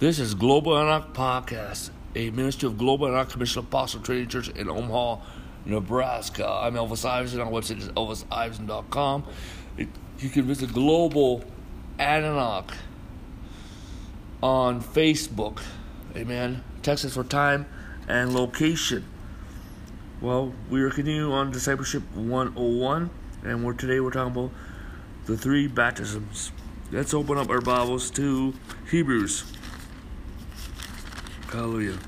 This is Global Anak Podcast, a ministry of Global Anak Commission Apostle Training Church in Omaha, Nebraska. I'm Elvis Iverson. Our website is elvisiverson.com. You can visit Global Anak on Facebook. Amen. Text us for time and location. Well, we are continuing on Discipleship 101, and we're today we're talking about the three baptisms. Let's open up our Bibles to Hebrews. Hallelujah.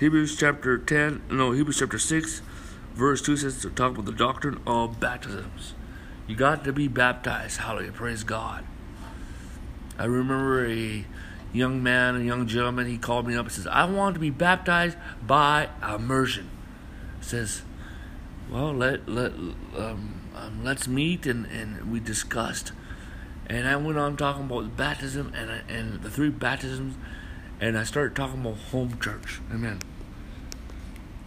Hebrews chapter 10, no, Hebrews chapter 6, verse 2 says to talk about the doctrine of baptisms. You got to be baptized. Hallelujah. Praise God. I remember a young man, a young gentleman, he called me up and says, I want to be baptized by immersion. Says, well, let, let, um, um, let's meet. And, and we discussed. And I went on talking about baptism and, and the three baptisms. And I started talking about home church. Amen.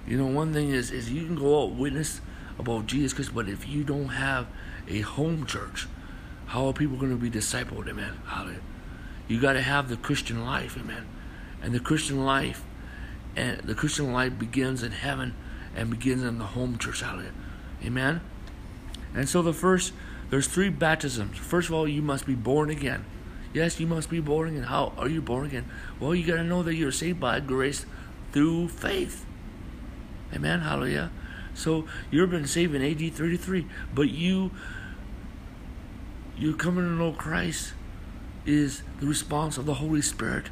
You know, one thing is, is you can go out witness about Jesus Christ, but if you don't have a home church, how are people going to be discipled? Amen. Hallelujah. You got to have the Christian life. Amen. And the Christian life, and the Christian life begins in heaven and begins in the home church. Hallelujah. Amen. And so the first, there's three baptisms. First of all, you must be born again. Yes, you must be born again. How are you born again? Well, you got to know that you're saved by grace through faith. Amen. Hallelujah. So you've been saved in AD 33, but you you coming to know Christ is the response of the Holy Spirit.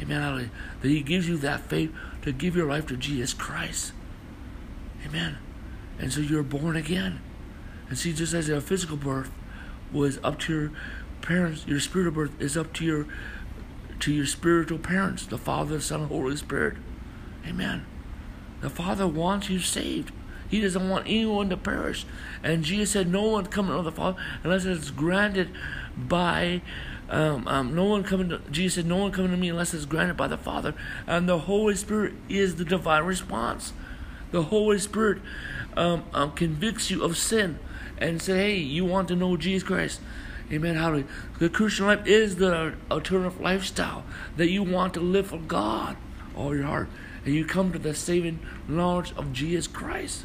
Amen. Hallelujah. That He gives you that faith to give your life to Jesus Christ. Amen. And so you're born again. And see, just as a physical birth was up to your parents, your spiritual birth is up to your to your spiritual parents, the Father, the Son, and Holy Spirit. Amen. The Father wants you saved. He doesn't want anyone to perish. And Jesus said, No one coming to the Father unless it's granted by um, um, no one coming to Jesus said, No one coming to me unless it's granted by the Father. And the Holy Spirit is the divine response. The Holy Spirit um, um convicts you of sin and say, Hey, you want to know Jesus Christ. Amen. Hallelujah. The Christian life is the alternative lifestyle that you want to live for God all your heart. And you come to the saving knowledge of Jesus Christ.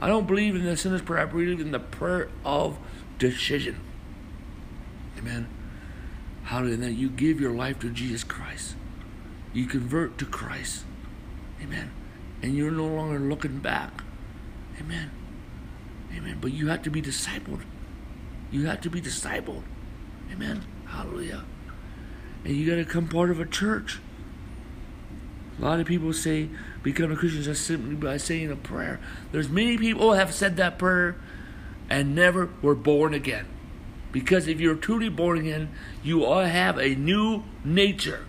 I don't believe in the sinner's prayer. I believe in the prayer of decision. Amen. Hallelujah. That you give your life to Jesus Christ. You convert to Christ. Amen. And you're no longer looking back. Amen. Amen. But you have to be discipled. You have to be discipled. Amen. Hallelujah. And you got to become part of a church. A lot of people say become a Christian just simply by saying a prayer. There's many people who have said that prayer and never were born again. Because if you're truly born again, you all have a new nature.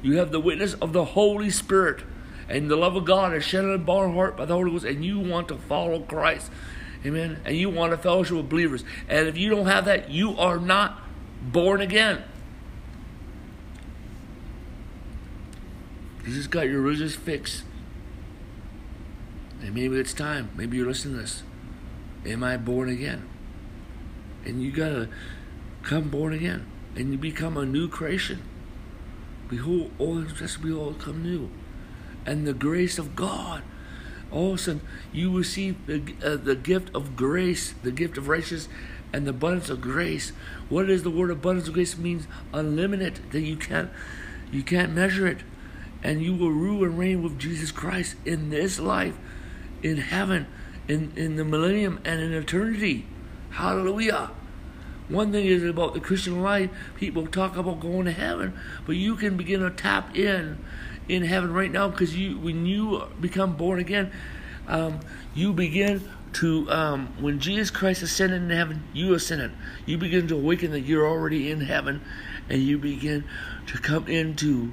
You have the witness of the Holy Spirit and the love of God is shed in the our heart by the Holy Ghost, and you want to follow Christ. Amen. And you want a fellowship with believers. And if you don't have that, you are not born again. You just got your religious fix. And maybe it's time. Maybe you're listening to this. Am I born again? And you gotta come born again. And you become a new creation. Behold, all just behold come new. And the grace of God. All of a sudden, you receive the, uh, the gift of grace, the gift of righteousness, and the abundance of grace. What is the word abundance of grace? Means unlimited, that you can't you can't measure it. And you will rule and reign with Jesus Christ in this life in heaven, in, in the millennium, and in eternity. Hallelujah. One thing is about the Christian life, people talk about going to heaven, but you can begin to tap in in heaven right now because you when you become born again, um, you begin to um, when Jesus Christ ascended in heaven, you ascended. You begin to awaken that you're already in heaven, and you begin to come into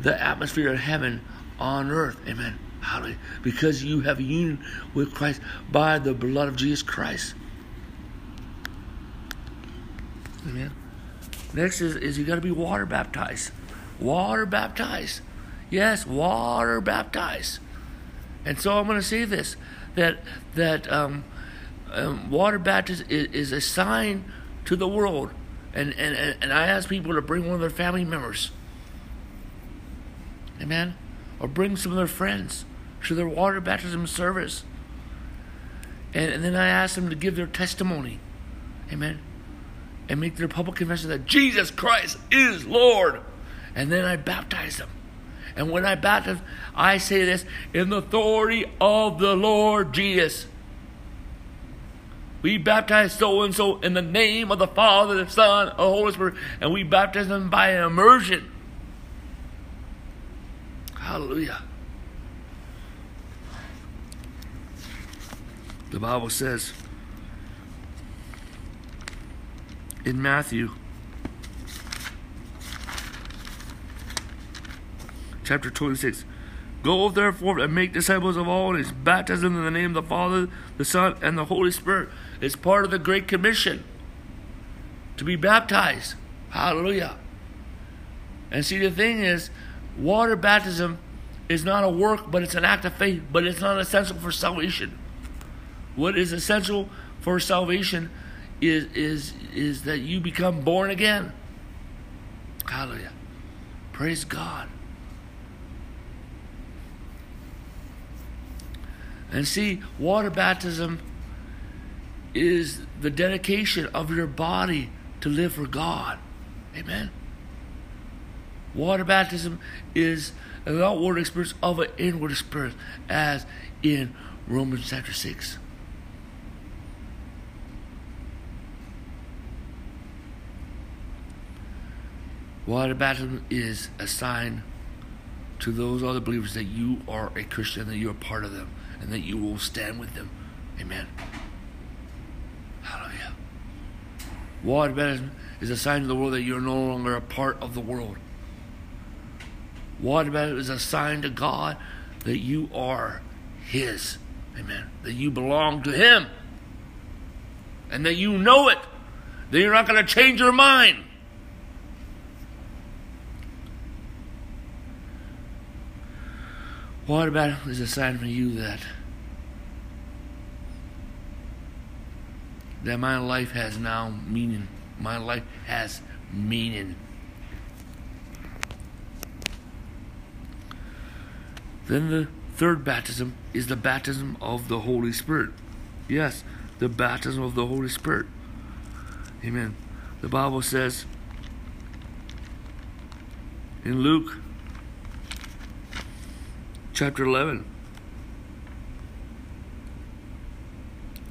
the atmosphere of heaven on earth. Amen. Hallelujah. Because you have a union with Christ by the blood of Jesus Christ. Amen. Next is, is you got to be water baptized. Water baptized. Yes, water baptized. And so I'm going to say this that that um, um, water baptism is, is a sign to the world And, and, and I ask people to bring one of their family members. Amen. Or bring some of their friends to their water baptism service. And, and then I ask them to give their testimony. Amen. And make their public confession that Jesus Christ is Lord. And then I baptize them. And when I baptize, I say this in the authority of the Lord Jesus. We baptize so and so in the name of the Father, the Son, the Holy Spirit, and we baptize them by immersion. Hallelujah. The Bible says in Matthew chapter 26 Go therefore and make disciples of all nations, baptize them in the name of the Father, the Son, and the Holy Spirit. It's part of the Great Commission to be baptized. Hallelujah. And see, the thing is, water baptism is not a work, but it's an act of faith, but it's not essential for salvation. What is essential for salvation is, is, is that you become born again. Hallelujah. Praise God. And see, water baptism is the dedication of your body to live for God. Amen. Water baptism is an outward experience of an inward experience, as in Romans chapter 6. Water baptism is a sign to those other believers that you are a Christian, that you're part of them, and that you will stand with them. Amen. Hallelujah. Water baptism is a sign to the world that you're no longer a part of the world. Water baptism is a sign to God that you are His. Amen. That you belong to Him. And that you know it. That you're not going to change your mind. What about is a sign for you that that my life has now meaning. My life has meaning. Then the third baptism is the baptism of the Holy Spirit. Yes, the baptism of the Holy Spirit. Amen. The Bible says in Luke chapter 11,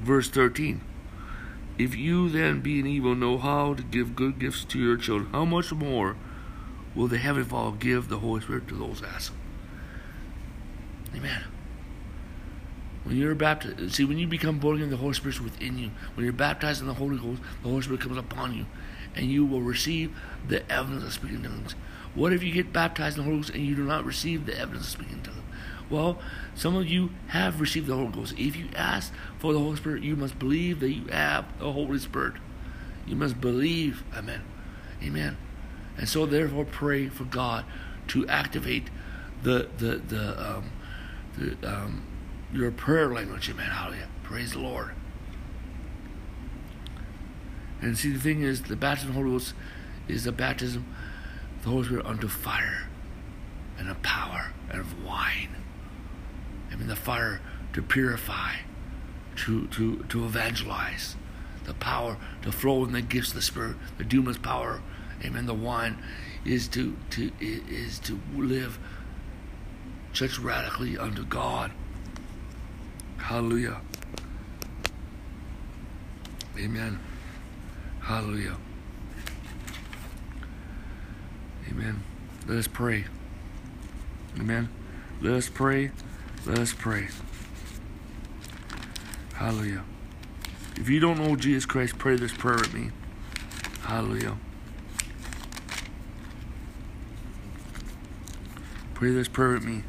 verse 13. If you then, being evil, know how to give good gifts to your children, how much more will the Heavenly Father give the Holy Spirit to those ask Him? Amen. When you're baptized, see, when you become born again, the Holy Spirit's within you. When you're baptized in the Holy Ghost, the Holy Spirit comes upon you, and you will receive the evidence of speaking tongues. What if you get baptized in the Holy Ghost and you do not receive the evidence of speaking tongues? Well, some of you have received the Holy Ghost. If you ask for the Holy Spirit, you must believe that you have the Holy Spirit. You must believe. Amen. Amen. And so, therefore, pray for God to activate the the the um, the um, your prayer language. Amen. Hallelujah. Praise the Lord. And see, the thing is, the baptism of the Holy Ghost is the baptism the Holy Spirit unto fire and of power and of wine. I mean, the fire to purify, to, to, to evangelize, the power to flow in the gifts of the Spirit, the dunamis power, amen. The wine is to, to, is to live just radically unto God. Hallelujah. Amen. Hallelujah. Amen. Let us pray. Amen. Let us pray. Let us pray. Hallelujah. If you don't know Jesus Christ, pray this prayer with me. Hallelujah. Pray this prayer with me.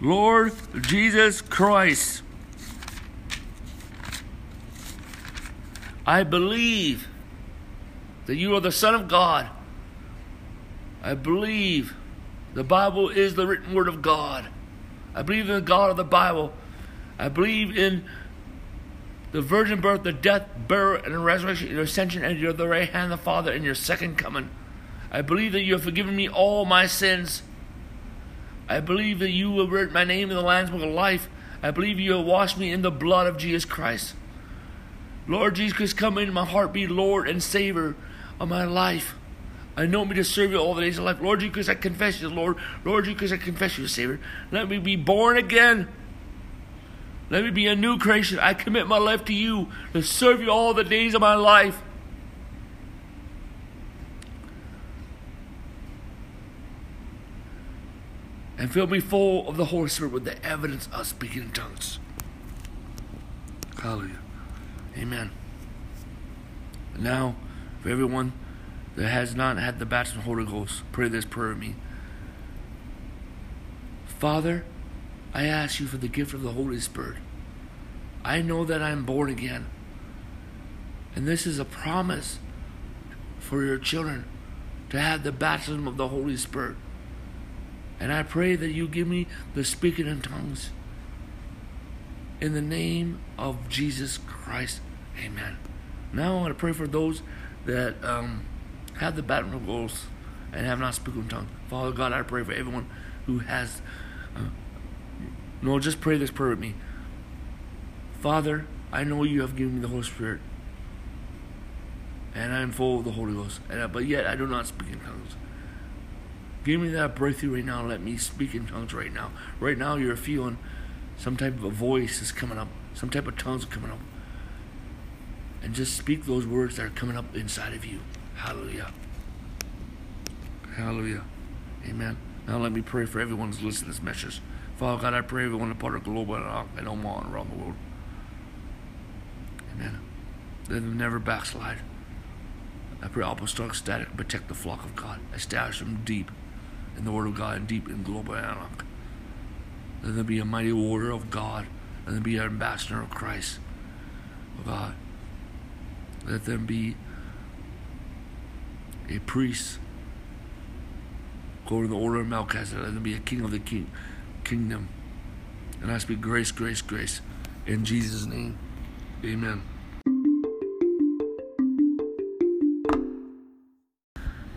Lord Jesus Christ, I believe that you are the Son of God. I believe the Bible is the written word of God. I believe in the God of the Bible. I believe in the virgin birth, the death, burial, and resurrection, your ascension, and your the right hand of the Father, and your second coming. I believe that you have forgiven me all my sins. I believe that you will write my name in the Lamb's Book of Life. I believe you have washed me in the blood of Jesus Christ. Lord Jesus Christ, come into my heart, be Lord and Savior of my life. I know me to serve you all the days of life. Lord Christ, I confess you, Lord. Lord Christ, I confess you, Savior. Let me be born again. Let me be a new creation. I commit my life to you to serve you all the days of my life. And fill me full of the Holy Spirit with the evidence of speaking in tongues. Hallelujah. Amen. Now, for everyone that has not had the baptism of the Holy Ghost, pray this prayer with me. Father, I ask you for the gift of the Holy Spirit. I know that I'm born again. And this is a promise for your children to have the baptism of the Holy Spirit. And I pray that you give me the speaking in tongues. In the name of Jesus Christ. Amen. Now I want to pray for those that um, have the baptism of ghosts and have not spoken in tongues. Father God, I pray for everyone who has. Uh, no, just pray this prayer with me. Father, I know you have given me the Holy Spirit, and I am full of the Holy Ghost, I, but yet I do not speak in tongues. Give me that breakthrough right now. Let me speak in tongues right now. Right now, you're feeling some type of a voice is coming up, some type of tongues are coming up. And just speak those words that are coming up inside of you. Hallelujah. Hallelujah. Amen. Now let me pray for everyone who's listening to this message. Father God, I pray everyone a part of Global uh, and Omaha around the world. Amen. Let them never backslide. I pray apostolic static protect the flock of God. Establish them deep in the Word of God and deep in global Anak. Let them be a mighty warrior of God. Let them be an ambassador of Christ. Oh God. Let them be a priest. according to the order of Melchizedek. Let them be a king of the king, kingdom. And I speak grace, grace, grace. In Jesus' name. Amen.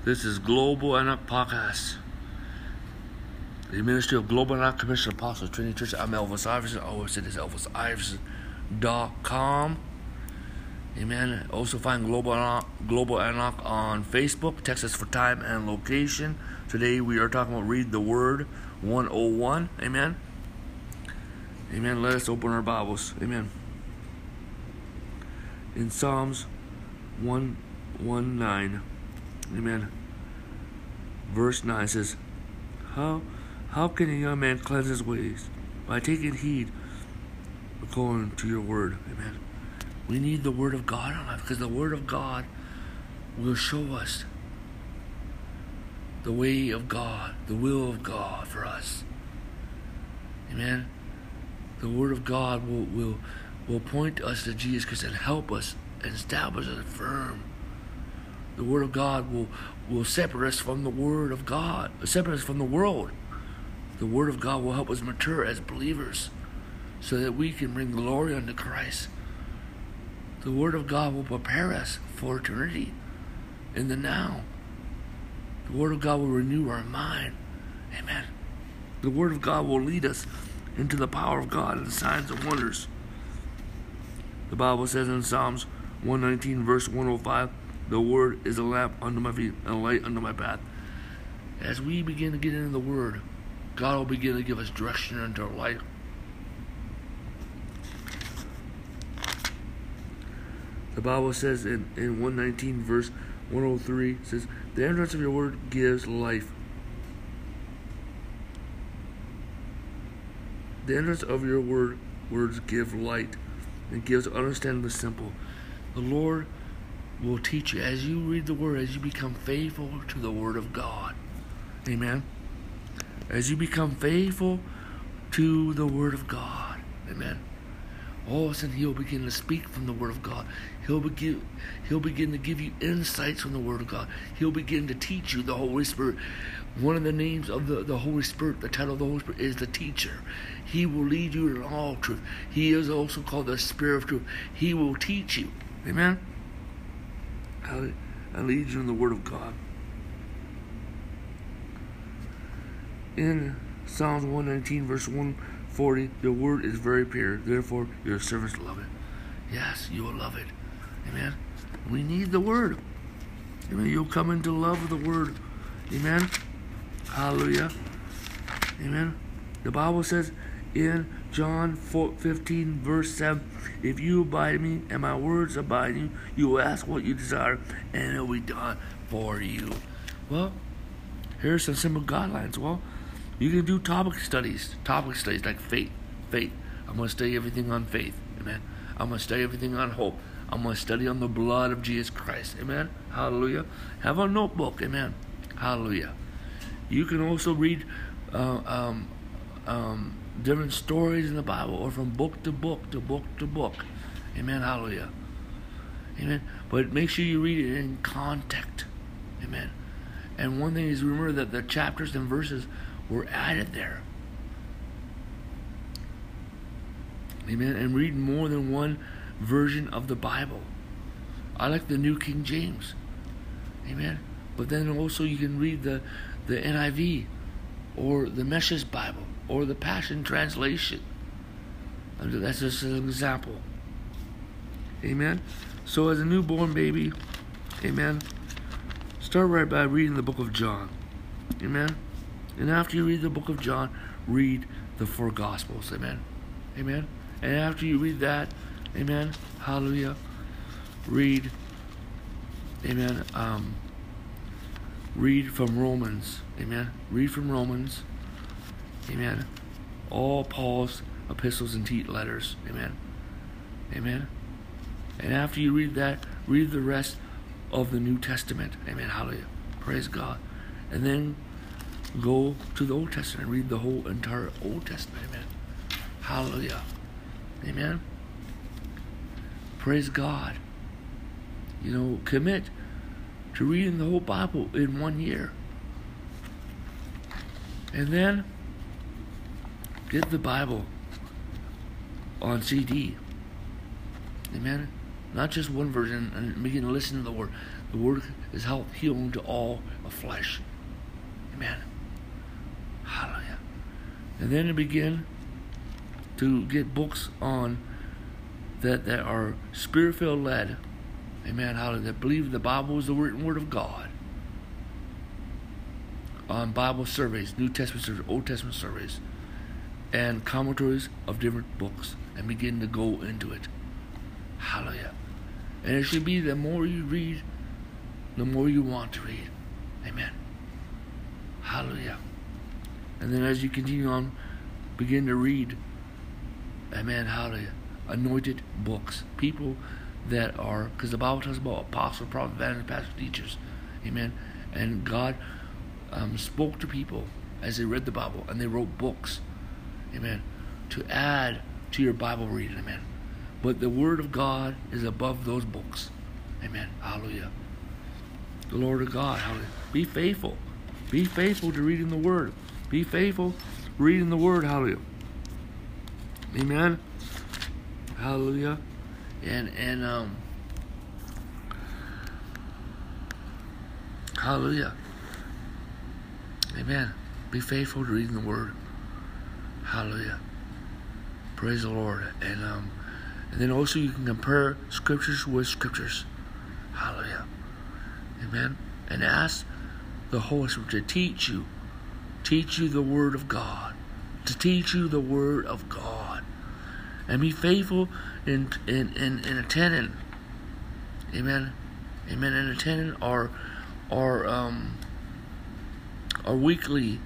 This is Global Enoch Podcast. The Ministry of Global Enoch Commission Apostles Trinity Church. I'm Elvis Iverson. Always it is ElvisIverson.com. Amen. Also find Global Enoch, Global Enoch on Facebook. Text us for time and location. Today we are talking about Read the Word 101. Amen. Amen. Let us open our Bibles. Amen in Psalms 119. Amen. Verse 9 says, How how can a young man cleanse his ways? By taking heed according to your word. Amen. We need the word of God on us because the word of God will show us the way of God, the will of God for us. Amen. The word of God will will will point us to Jesus Christ and help us and establish us firm. The Word of God will, will separate us from the Word of God, separate us from the world. The Word of God will help us mature as believers so that we can bring glory unto Christ. The Word of God will prepare us for eternity in the now. The Word of God will renew our mind. Amen. The Word of God will lead us into the power of God and signs and wonders. The Bible says in Psalms 119, verse 105, the word is a lamp under my feet and a light under my path. As we begin to get into the word, God will begin to give us direction into our life. The Bible says in, in 119, verse 103, says, The entrance of your word gives life. The entrance of your word words give light and gives understanding the simple. The Lord will teach you as you read the Word, as you become faithful to the Word of God. Amen. As you become faithful to the Word of God. Amen. All of a sudden he'll begin to speak from the Word of God. He'll begin he'll begin to give you insights from the Word of God. He'll begin to teach you the Holy Spirit. One of the names of the, the Holy Spirit, the title of the Holy Spirit is the teacher. He will lead you in all truth. He is also called the Spirit of truth. He will teach you. Amen. I lead you in the Word of God. In Psalms 119, verse 140, the Word is very pure. Therefore, your servants love it. Yes, you will love it. Amen. We need the Word. Amen. You'll come into love with the Word. Amen. Hallelujah. Amen. The Bible says in John 4, 15, verse 7 If you abide in me and my words abide in you, you will ask what you desire, and it will be done for you. Well, here's some simple guidelines. Well, you can do topic studies, topic studies like faith. Faith. I'm going to study everything on faith. Amen. I'm going to study everything on hope. I'm going to study on the blood of Jesus Christ. Amen. Hallelujah. Have a notebook. Amen. Hallelujah. You can also read uh, um, um, different stories in the Bible or from book to book to book to book. Amen. Hallelujah. Amen. But make sure you read it in context. Amen. And one thing is remember that the chapters and verses were added there. Amen. And read more than one version of the Bible. I like the New King James. Amen. But then also you can read the, the NIV or the Message Bible or the Passion Translation. That's just an example. Amen. So, as a newborn baby, amen, start right by reading the book of John. Amen. And after you read the book of John, read the four Gospels. Amen. Amen. And after you read that, amen, hallelujah, read, amen, um, read from Romans. Amen. Read from Romans. Amen. All Paul's epistles and letters. Amen. Amen. And after you read that, read the rest of the New Testament. Amen. Hallelujah. Praise God. And then go to the Old Testament and read the whole entire Old Testament. Amen. Hallelujah. Amen. Praise God. You know, commit to reading the whole Bible in one year. And then Get the Bible on CD. Amen. Not just one version, and begin to listen to the Word. The Word is help healing to all of flesh. Amen. Hallelujah. And then to begin to get books on that that are spirit filled led. Amen. Hallelujah. That believe the Bible is the written word of God. On Bible surveys, New Testament surveys, Old Testament surveys and commentaries of different books and begin to go into it. Hallelujah. And it should be the more you read, the more you want to read. Amen. Hallelujah. And then as you continue on, begin to read, amen, hallelujah, anointed books. People that are, because the Bible talks about apostle, prophet, evangelist, pastor, teachers. Amen. And God um, spoke to people as they read the Bible and they wrote books amen, to add to your Bible reading, amen. But the Word of God is above those books, amen. Hallelujah. The Lord of God, hallelujah. Be faithful. Be faithful to reading the Word. Be faithful reading the Word, hallelujah. Amen. Hallelujah. And and um Hallelujah. Amen. Be faithful to reading the Word. Hallelujah. Praise the Lord. And um, and then also you can compare scriptures with scriptures. Hallelujah. Amen. And ask the Holy Spirit to teach you, teach you the Word of God, to teach you the Word of God, and be faithful in in in, in attending. Amen. Amen. In attending our our um our weekly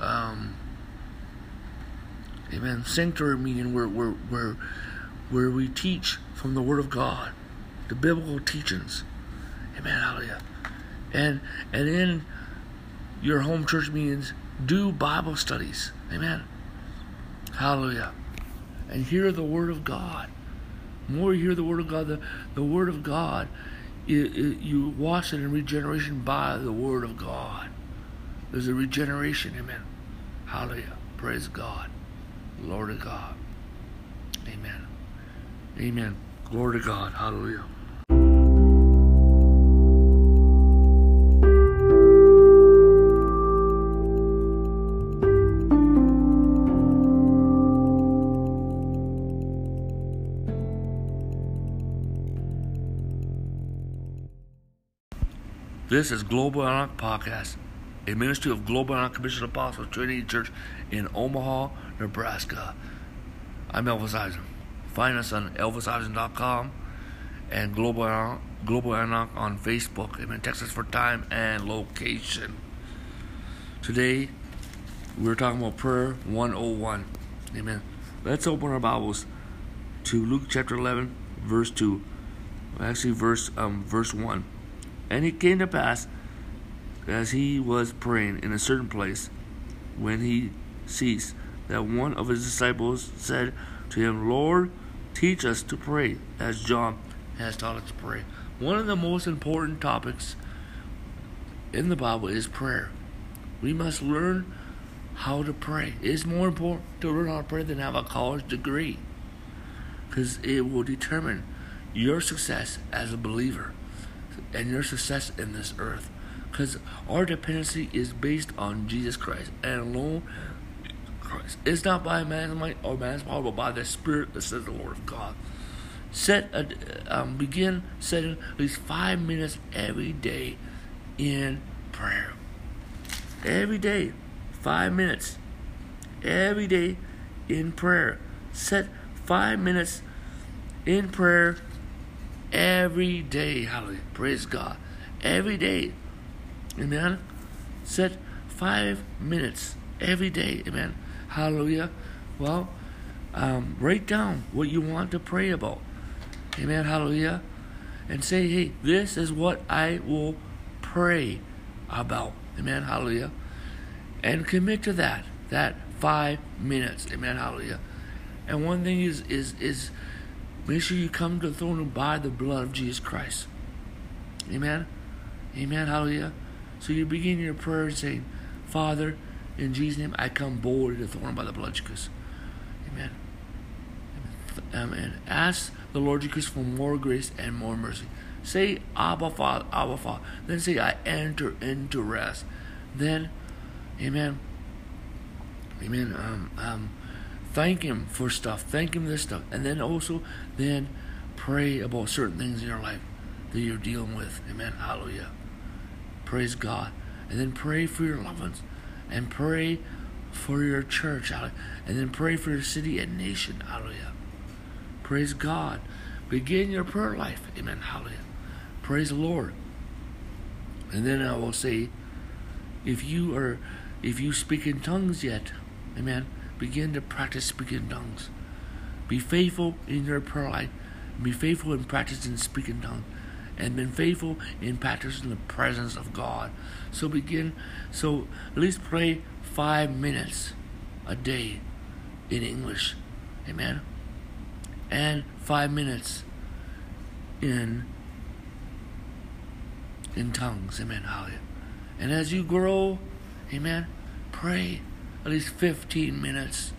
um Amen. Sanctuary meeting where where where where we teach from the Word of God, the biblical teachings. Amen. Hallelujah. And and in your home church meetings, do Bible studies. Amen. Hallelujah. and hear the Word of God. The more you hear the Word of God, the, the Word of God, it, it, you wash it in regeneration by the Word of God. There's a regeneration, amen. Hallelujah. Praise God. Lord of God. Amen. Amen. Glory to God. Hallelujah. This is Global Enoch Podcast, a ministry of Global Enoch Commission Apostles Trinity Church in Omaha, Nebraska. I'm Elvis Iverson. Find us on elvisiverson.com and Global Enoch, Global Enoch on Facebook. Amen. Text us for time and location. Today, we're talking about prayer 101. Amen. Let's open our Bibles to Luke chapter 11, verse 2. Actually, verse um, verse 1. And it came to pass, as he was praying in a certain place, when he ceased, that one of his disciples said to him, Lord, teach us to pray, as John has taught us to pray. One of the most important topics in the Bible is prayer. We must learn how to pray. It's more important to learn how to pray than have a college degree because it will determine your success as a believer and your success in this earth. Because our dependency is based on Jesus Christ and alone Christ. It's not by man's might or man's power, but by the Spirit that says the Lord of God. Set a, um, begin setting at least five minutes every day in prayer. Every day, five minutes. Every day in prayer. Set five minutes in prayer every day. Hallelujah. Praise God. Every day. Amen. Set five minutes every day. Amen. Hallelujah. Well, um, write down what you want to pray about. Amen. Hallelujah. And say, hey, this is what I will pray about. Amen. Hallelujah. And commit to that. That five minutes. Amen. Hallelujah. And one thing is is is make sure you come to the throne room by the blood of Jesus Christ. Amen. Amen. Hallelujah. So you begin your prayer saying, Father, in Jesus' name, I come boldly to the throne by the blood of Jesus. Amen. Amen. Ask the Lord Jesus for more grace and more mercy. Say, Abba Father, Abba Father. Then say, I enter into rest. Then, Amen. Amen. Um, um, thank Him for stuff. Thank Him this stuff, and then also then pray about certain things in your life that you're dealing with. Amen. Hallelujah. Praise God, and then pray for your loved ones and pray for your church, and then pray for your city and nation. Hallelujah. Praise God. Begin your prayer life. Amen. Hallelujah. Praise the Lord. And then I will say, if you are, if you speak in tongues yet, amen, begin to practice speaking tongues. Be faithful in your prayer life. Be faithful in practicing speaking tongues and been faithful in practicing the presence of God. So begin, so at least pray five minutes a day in English. Amen. And five minutes in in tongues. Amen. Hallelujah. And as you grow, amen, pray at least 15 minutes.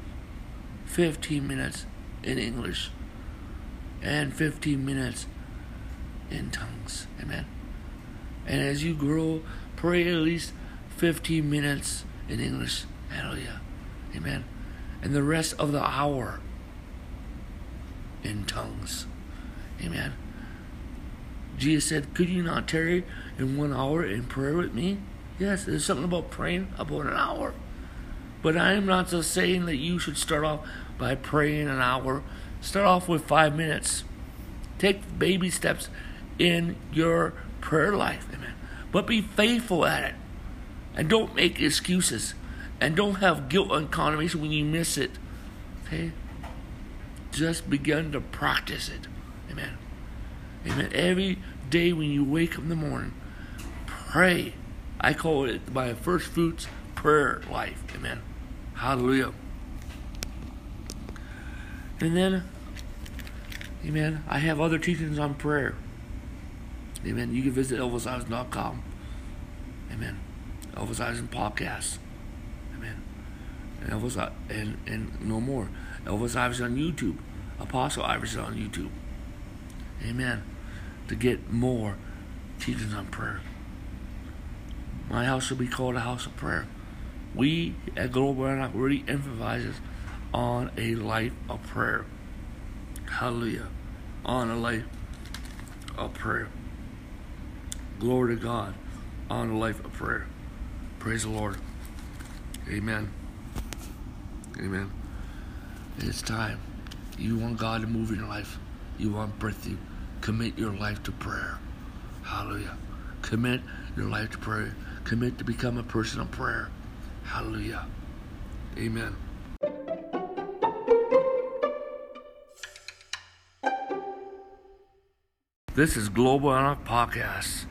15 minutes in English and 15 minutes in tongues. Amen. And as you grow, pray at least 15 minutes in English. Hallelujah. Amen. And the rest of the hour in tongues. Amen. Jesus said, Could you not tarry in one hour in prayer with me? Yes, there's something about praying about an hour. But I am not just saying that you should start off by praying an hour. Start off with five minutes. Take baby steps in your prayer life. Amen. But be faithful at it. And don't make excuses. And don't have guilt and condemnation when you miss it. Okay? Just begin to practice it. Amen. Amen. Every day when you wake up in the morning, pray. I call it my first fruits prayer life. Amen. Hallelujah. And then, amen, I have other teachings on prayer. Amen. You can visit elvisiverson.com. Amen. Elvis Iverson podcast. Amen. And Elvis and and no more. Elvis Iverson on YouTube. Apostle Iverson on YouTube. Amen. To get more teachings on prayer. My house will be called a house of prayer. We at Global Antioch really emphasizes on a life of prayer. Hallelujah. On a life of prayer. Glory to God. On a life of prayer. Praise the Lord. Amen. Amen. It's time. You want God to move in your life. You want breakthrough. Commit your life to prayer. Hallelujah. Commit your life to prayer. Commit to become a person of prayer. Hallelujah. Amen. This is Global Enoch Podcast,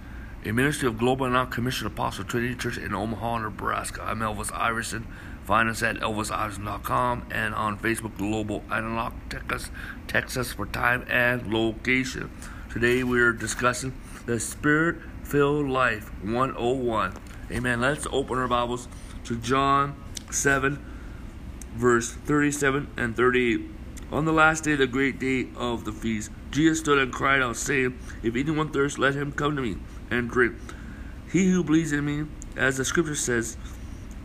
a ministry of Global Enoch Commission Apostle Trinity Church in Omaha, Nebraska. I'm Elvis Iverson. Find us at elvisiverson.com and on Facebook, Global Enoch, Texas, Texas for time and location. Today we are discussing the Spirit Filled Life 101. Amen. Let's open our Bibles to John 7, verse 37 and 38. On the last day, the great day of the feast, Jesus stood and cried out, saying, If anyone thirsts, let him come to me and drink. He who believes in me, as the scripture says,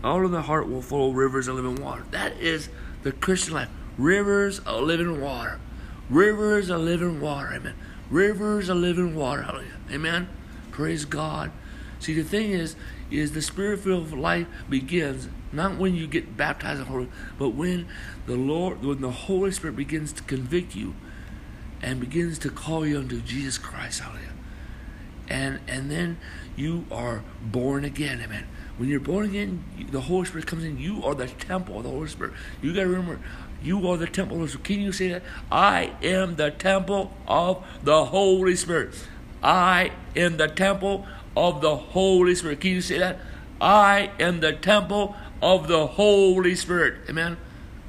out of the heart will flow rivers of living water. That is the Christian life. Rivers of living water. Rivers of living water. Amen. Rivers of living water. Amen. Praise God. See, the thing is, is the spirit-filled life begins not when you get baptized in the Holy, but when the Lord, when the Holy Spirit begins to convict you and begins to call you unto Jesus Christ, hallelujah. And and then you are born again, amen. When you're born again, the Holy Spirit comes in. You are the temple of the Holy Spirit. You got to remember, you are the temple of the Holy Spirit. Can you say that? I am the temple of the Holy Spirit. I am the temple of the Holy Spirit. Can you say that? I am the temple of the Holy Spirit. Amen.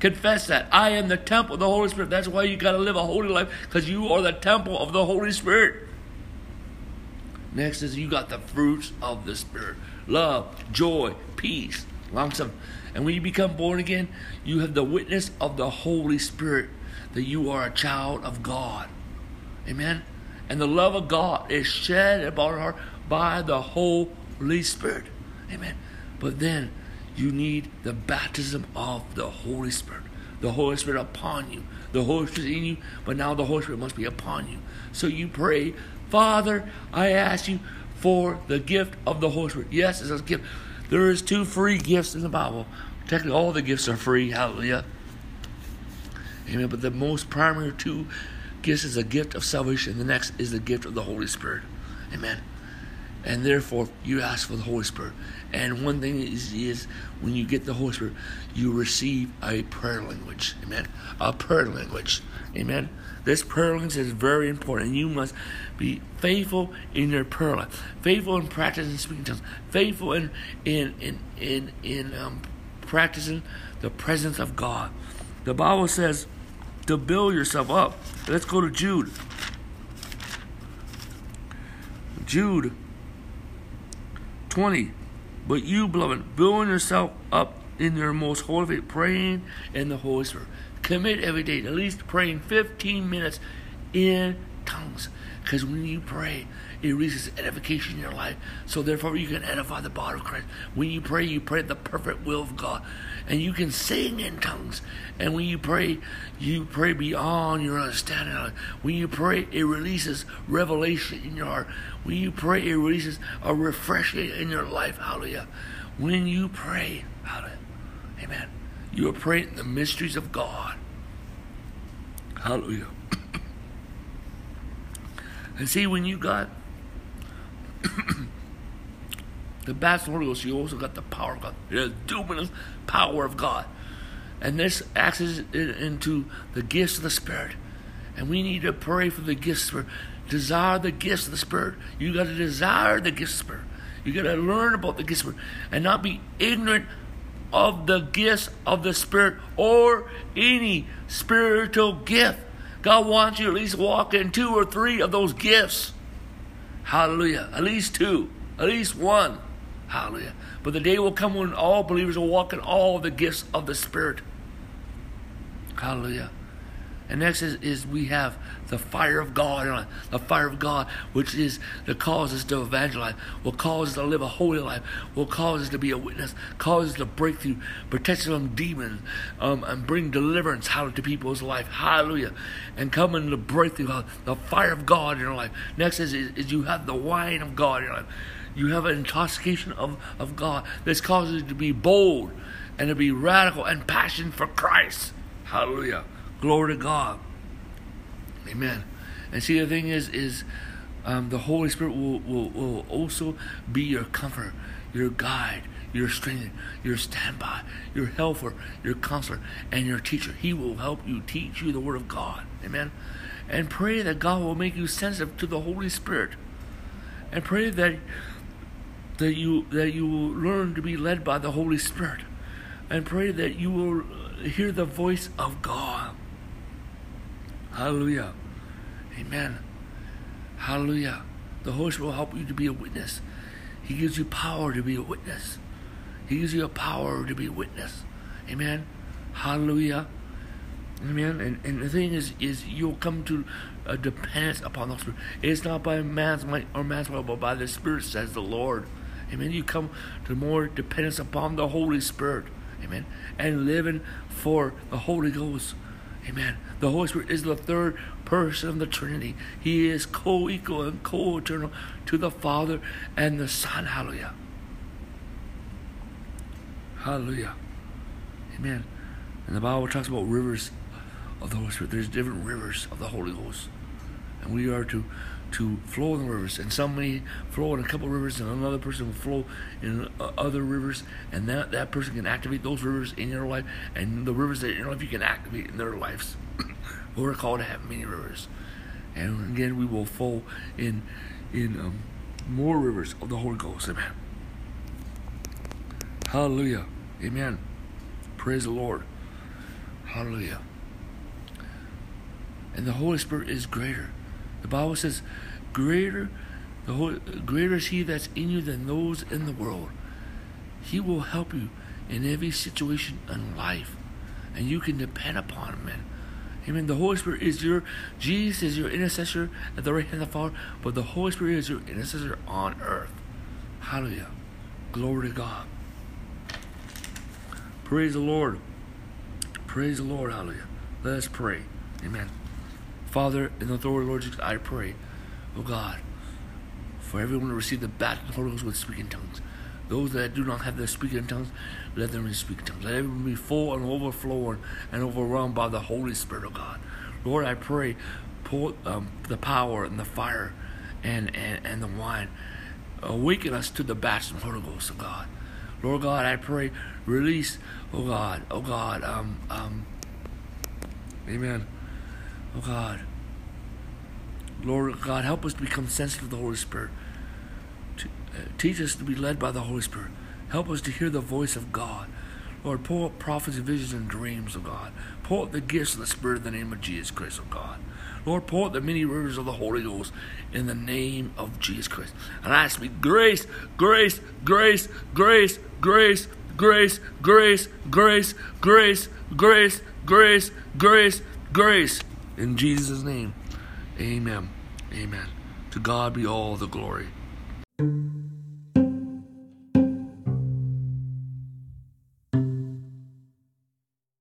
Confess that. I am the temple of the Holy Spirit. That's why you got to live a holy life because you are the temple of the Holy Spirit. Next is you got the fruits of the Spirit love, joy, peace, long. And when you become born again, you have the witness of the Holy Spirit that you are a child of God. Amen. And the love of God is shed upon our heart by the Holy Spirit. Amen. But then you need the baptism of the Holy Spirit. The Holy Spirit upon you. The Holy Spirit in you, but now the Holy Spirit must be upon you. So you pray, Father, I ask you for the gift of the Holy Spirit. Yes, it's a gift. There is two free gifts in the Bible. Technically, all the gifts are free. Hallelujah. Amen. But the most primary two gifts is a gift of salvation. The next is the gift of the Holy Spirit. Amen and therefore you ask for the Holy Spirit. And one thing is, is when you get the Holy Spirit, you receive a prayer language. Amen. A prayer language. Amen. This prayer language is very important, you must be faithful in your prayer life, faithful in practicing speaking tongues, faithful in in in in, in um, practicing the presence of God. The Bible says to build yourself up. Let's go to Jude. Jude 20. But you, beloved, building yourself up in your most holy faith, praying in the Holy Spirit. Commit every day, at least praying 15 minutes in tongues. Because when you pray, it releases edification in your life. So therefore, you can edify the body of Christ. When you pray, you pray the perfect will of God, and you can sing in tongues. And when you pray, you pray beyond your understanding. When you pray, it releases revelation in your heart. When you pray, it releases a refreshing in your life. Hallelujah. When you pray, hallelujah, amen. You are praying the mysteries of God. Hallelujah. And see, when you got the baptism of the Holy Ghost, you also got the power of God, the dunamis power of God. And this acts into the gifts of the Spirit. And we need to pray for the gifts for. Desire the gifts of the Spirit. You got to desire the gifts of the Spirit. You got to learn about the gifts of the Spirit and not be ignorant of the gifts of the Spirit or any spiritual gift. God wants you at least walk in two or three of those gifts. Hallelujah. At least two, at least one. Hallelujah. But the day will come when all believers will walk in all the gifts of the Spirit. Hallelujah. And next is, is we have the fire of God, the fire of God, which is the cause us to evangelize, will cause us to live a holy life, will cause us to be a witness, cause us to break through, protect us from demons, um, and bring deliverance out to people's life. Hallelujah. And come into breakthrough, the fire of God in your life. Next is, is, is you have the wine of God in your life. You have an intoxication of, of God. This causes you to be bold and to be radical and passionate for Christ. Hallelujah. Glory to God. Amen. And see, the thing is, is um, the Holy Spirit will, will, will also be your comfort, your guide, your strength, your standby, your helper, your counselor, and your teacher. He will help you teach you the Word of God. Amen. And pray that God will make you sensitive to the Holy Spirit. And pray that that you that you will learn to be led by the Holy Spirit. And pray that you will hear the voice of God. Hallelujah. Amen. Hallelujah. The Holy Spirit will help you to be a witness. He gives you power to be a witness. He gives you a power to be a witness. Amen. Hallelujah. Amen. And, and the thing is, is you'll come to a dependence upon the Spirit. It's not by man's might or man's will, but by the Spirit, says the Lord. Amen. You come to more dependence upon the Holy Spirit. Amen. And living for the Holy Ghost. Amen. The Holy Spirit is the third person of the Trinity. He is co equal and co eternal to the Father and the Son. Hallelujah. Hallelujah. Amen. And the Bible talks about rivers of the Holy Spirit. There's different rivers of the Holy Ghost. And we are to to flow in the rivers, and some may flow in a couple rivers, and another person will flow in uh, other rivers, and that, that person can activate those rivers in your life, and the rivers that in your life you can activate in their lives. We're called to have many rivers, and again we will flow in in um, more rivers of the Holy Ghost. Amen. Hallelujah. Amen. Praise the Lord. Hallelujah. And the Holy Spirit is greater. The Bible says, "Greater, the Holy, greater is He that's in you than those in the world." He will help you in every situation in life, and you can depend upon Him. Man. Amen. The Holy Spirit is your Jesus is your intercessor at the right hand of the Father, but the Holy Spirit is your intercessor on earth. Hallelujah. Glory to God. Praise the Lord. Praise the Lord. Hallelujah. Let us pray. Amen. Father, in the authority of the Lord Jesus, I pray, oh God, for everyone to receive the baptism of the Holy Ghost with speaking tongues. Those that do not have the speaking in tongues, let them speak tongues. Let everyone be full and overflowing and overwhelmed by the Holy Spirit of God. Lord, I pray, pour um, the power and the fire and, and, and the wine. Awaken us to the baptism of the Holy Ghost of God. Lord God, I pray, release, oh God, oh God, um, um, amen. Oh God. Lord God, help us to become sensitive to the Holy Spirit. Uh, teach us to be led by the Holy Spirit. Help us to hear the voice of God. Lord, pour out prophecy, visions, and dreams of God. Pour out the gifts of the Spirit in the name of Jesus Christ, of God. Lord, pour out the many rivers of the Holy Ghost in the name of Jesus Christ. And I speak grace, grace, grace, grace, grace, grace, grace, grace, grace, grace, grace, grace, grace. In Jesus' name, amen. Amen. To God be all the glory.